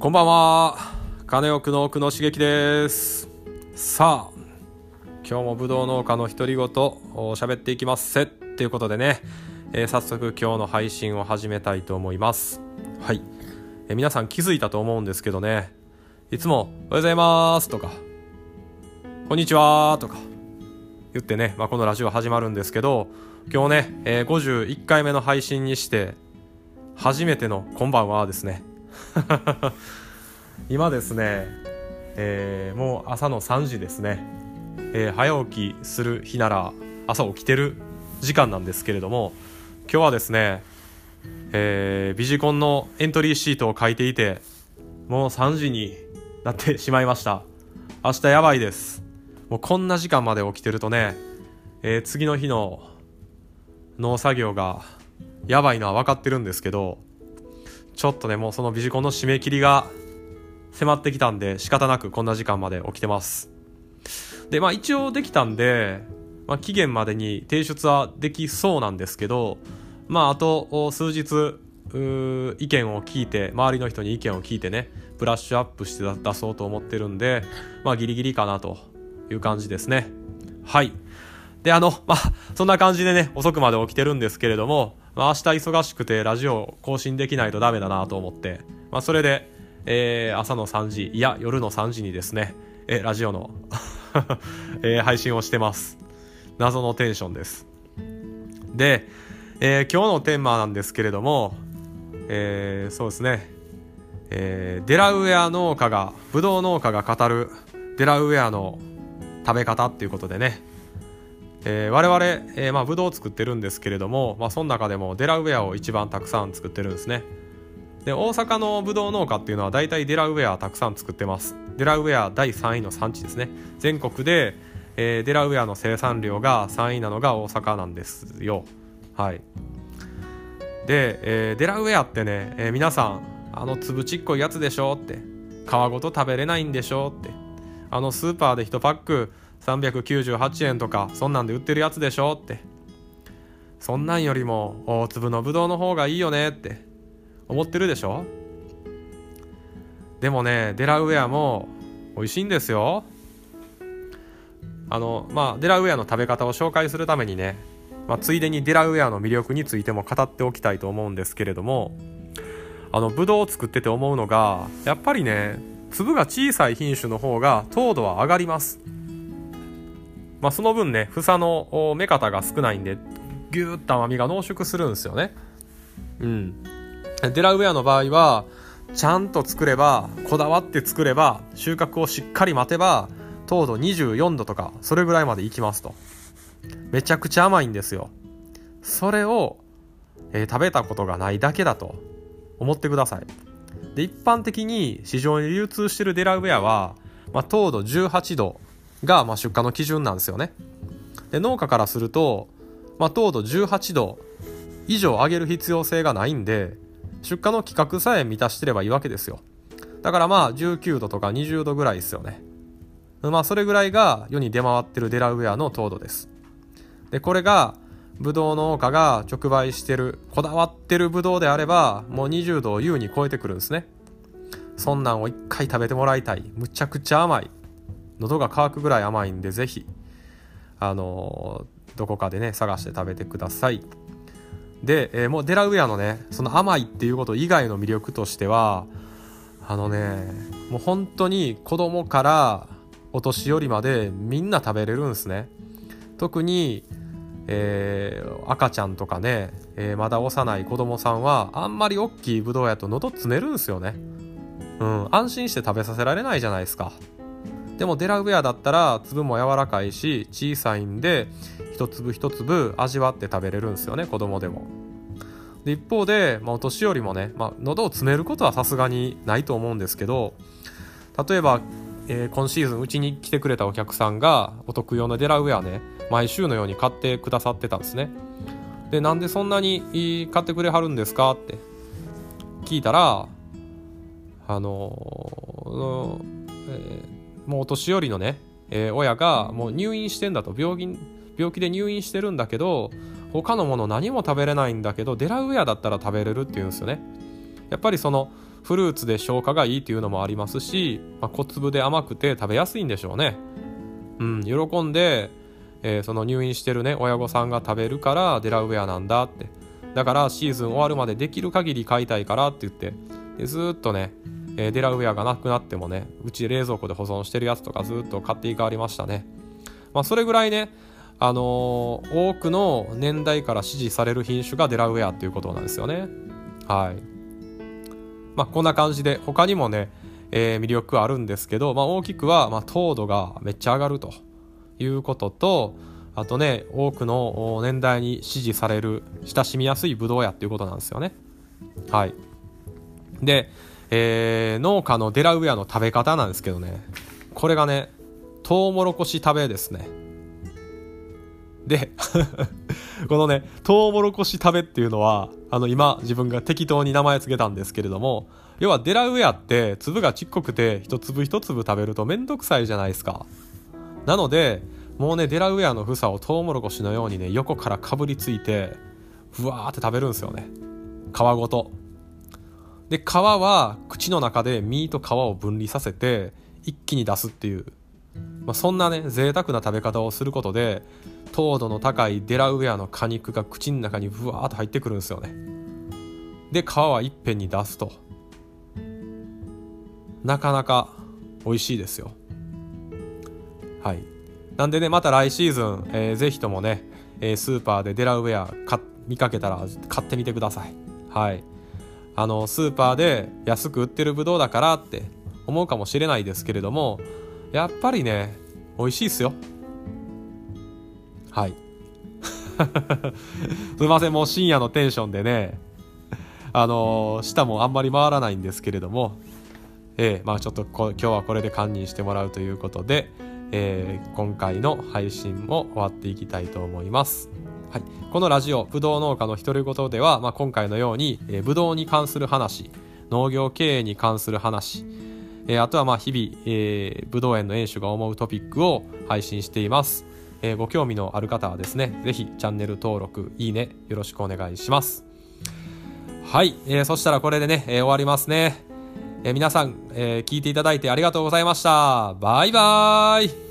こんばんは。金奥の奥の刺激です。さあ今日もぶどう農家の独り言を喋っていきますせ。ということでね、えー、早速今日の配信を始めたいと思います。はい、えー、皆さん気づいたと思うんですけどねいつも「おはようございます」とか「こんにちは」とか言ってね、まあ、このラジオ始まるんですけど今日ね、えー、51回目の配信にして初めての「こんばんは」ですね 今ですね、えー、もう朝の3時ですね、えー、早起きする日なら朝起きてる時間なんですけれども今日はですね、えー、ビジコンのエントリーシートを書いていてもう3時になってしまいました。明日やばいです。もうこんな時間まで起きてるとね、えー、次の日の農作業がやばいのは分かってるんですけどちょっとねもうそのビジコンの締め切りが迫ってきたんで仕方なくこんな時間まで起きてます。でまあ一応できたんで、まあ、期限までに提出はできそうなんですけどまああと数日意見を聞いて周りの人に意見を聞いてねブラッシュアップして出そうと思ってるんでまあギリギリかなという感じですね。はい。であのまあそんな感じでね遅くまで起きてるんですけれどもまあ、明日忙しくてラジオ更新できないとダメだなと思って、まあ、それで、えー、朝の3時、いや、夜の3時にですね、えラジオの えー、配信をしてます。謎のテンションです。で、えー、今日のテーマなんですけれども、えー、そうですね、えー、デラウェア農家が、ブドウ農家が語るデラウェアの食べ方っていうことでね、えー、我々、えー、まあ、ブドウを作ってるんですけれども、まあ、その中でもデラウェアを一番たくさん作ってるんですね。で大阪のブドウ農家っていうのは大体デラウェアたくさん作ってます。デラウェア第3位の産地ですね。全国で、えー、デラウェアの生産量が3位なのが大阪なんですよ。はい。で、えー、デラウェアってね、えー、皆さんあの粒ちっこいやつでしょって皮ごと食べれないんでしょってあのスーパーで1パック398円とかそんなんで売ってるやつでしょ？って。そんなんよりも大粒のぶどうの方がいいよねって。思ってるでしょ？でもねデラウェアも美味しいんですよ。あのまあデラウェアの食べ方を紹介するためにね、まあ、ついでにデラウェアの魅力についても語っておきたいと思うんですけれどもあのブドウを作ってて思うのがやっぱりね粒が小さい品種の方が糖度は上がります。まあ、その分ね房の目方が少ないんでギューッと甘みが濃縮するんですよね。うん。デラウェアの場合はちゃんと作ればこだわって作れば収穫をしっかり待てば糖度24度とかそれぐらいまでいきますと。めちゃくちゃ甘いんですよ。それを、えー、食べたことがないだけだと思ってください。で一般的に市場に流通してるデラウェアは、まあ、糖度18度が、ま、出荷の基準なんですよね。で農家からすると、まあ、糖度18度以上上げる必要性がないんで出荷の規格さえ満たしてればいいわけですよ。だからまあ19度とか20度ぐらいですよね。まあそれぐらいが世に出回ってるデラウェアの糖度です。でこれがブドウ農家が直売してるこだわってるブドウであればもう20度を優に超えてくるんですね。そんなんを一回食べてもらいたい。むちゃくちゃ甘い。喉が渇くぐらい甘いんで是非あのどこかでね探して食べてください。で、えー、もうデラウェアのねその甘いっていうこと以外の魅力としてはあのねもう本当に子供からお年寄りまでみんな食べれるんですね。特に、えー、赤ちゃんとかね、えー、まだ幼い子供さんはあんまり大きいブドウやと喉詰めるんですよね。うん安心して食べさせられないじゃないですか。でもデラウェアだったら粒も柔らかいし小さいんで一粒一粒味わって食べれるんですよね子供でも。で一方で、まあ、お年寄りもね、まあ、喉を詰めることはさすがにないと思うんですけど例えば、えー、今シーズンうちに来てくれたお客さんがお得用のデラウェアね毎週のように買ってくださってたんですね。でなんでそんなに買ってくれはるんですかって聞いたらあのえーもうお年寄りのね、えー、親がもう入院してんだと。病気病気で入院してるんだけど他のもの何も食べれないんだけどデラウェアだったら食べれるっていうんですよね。やっぱりそのフルーツで消化がいいっていうのもありますし、まあ、小粒で甘くて食べやすいんでしょうね。うん喜んで、えー、その入院してるね親御さんが食べるからデラウェアなんだって。だからシーズン終わるまでできる限り買いたいからって言って。でずっとね、え、デラウェアがなくなってもねうち冷蔵庫で保存してるやつとかずっと買っていかわりましたね。まあそれぐらいねあのー、多くの年代から支持される品種がデラウェアっていうことなんですよね。はい。まあこんな感じで他にもね、えー、魅力あるんですけど、まあ、大きくは、ま、糖度がめっちゃ上がるということとあとね多くの年代に支持される親しみやすいブドウやっていうことなんですよね。はい。で、えー、農家のデラウェアの食べ方なんですけどね。これがねトウモロコシ食べですね。で このねトウモロコシ食べっていうのはあの今自分が適当に名前付けたんですけれども要はデラウェアって粒がちっこくて一粒一粒食べるとめんどくさいじゃないですか。なのでもうねデラウェアの房をトウモロコシのようにね横からかぶりついてふわーって食べるんですよね。皮ごと。で皮は口の中で身と皮を分離させて一気に出すっていう、まあ、そんなね贅沢な食べ方をすることで糖度の高いデラウェアの果肉が口の中にふわーっと入ってくるんですよね。で皮はいっぺんに出すと。なかなか美味しいですよ。はい。なんでねまた来シーズン、えー、ぜひともね、えー、スーパーでデラウェア見かけたら買ってみてください。はい。あのスーパーで安く売ってるブドウだからって思うかもしれないですけれどもやっぱりね美味しいっすよはい すいませんもう深夜のテンションでねあの、舌もあんまり回らないんですけれどもえー、まあちょっと今日はこれで堪忍してもらうということで、えー、今回の配信も終わっていきたいと思います。はい、このラジオ「ぶどう農家の独り言」では、まあ、今回のように、え、ぶどうに関する話農業経営に関する話、えー、あとはまあ日々、え、ぶどう園の園主が思うトピックを配信しています、えー、ご興味のある方はですね是非チャンネル登録いいねよろしくお願いします。はい、えー、そしたらこれでね、えー、終わりますね。えー、皆さん、えー、聞いていただいてありがとうございました。バイバーイ。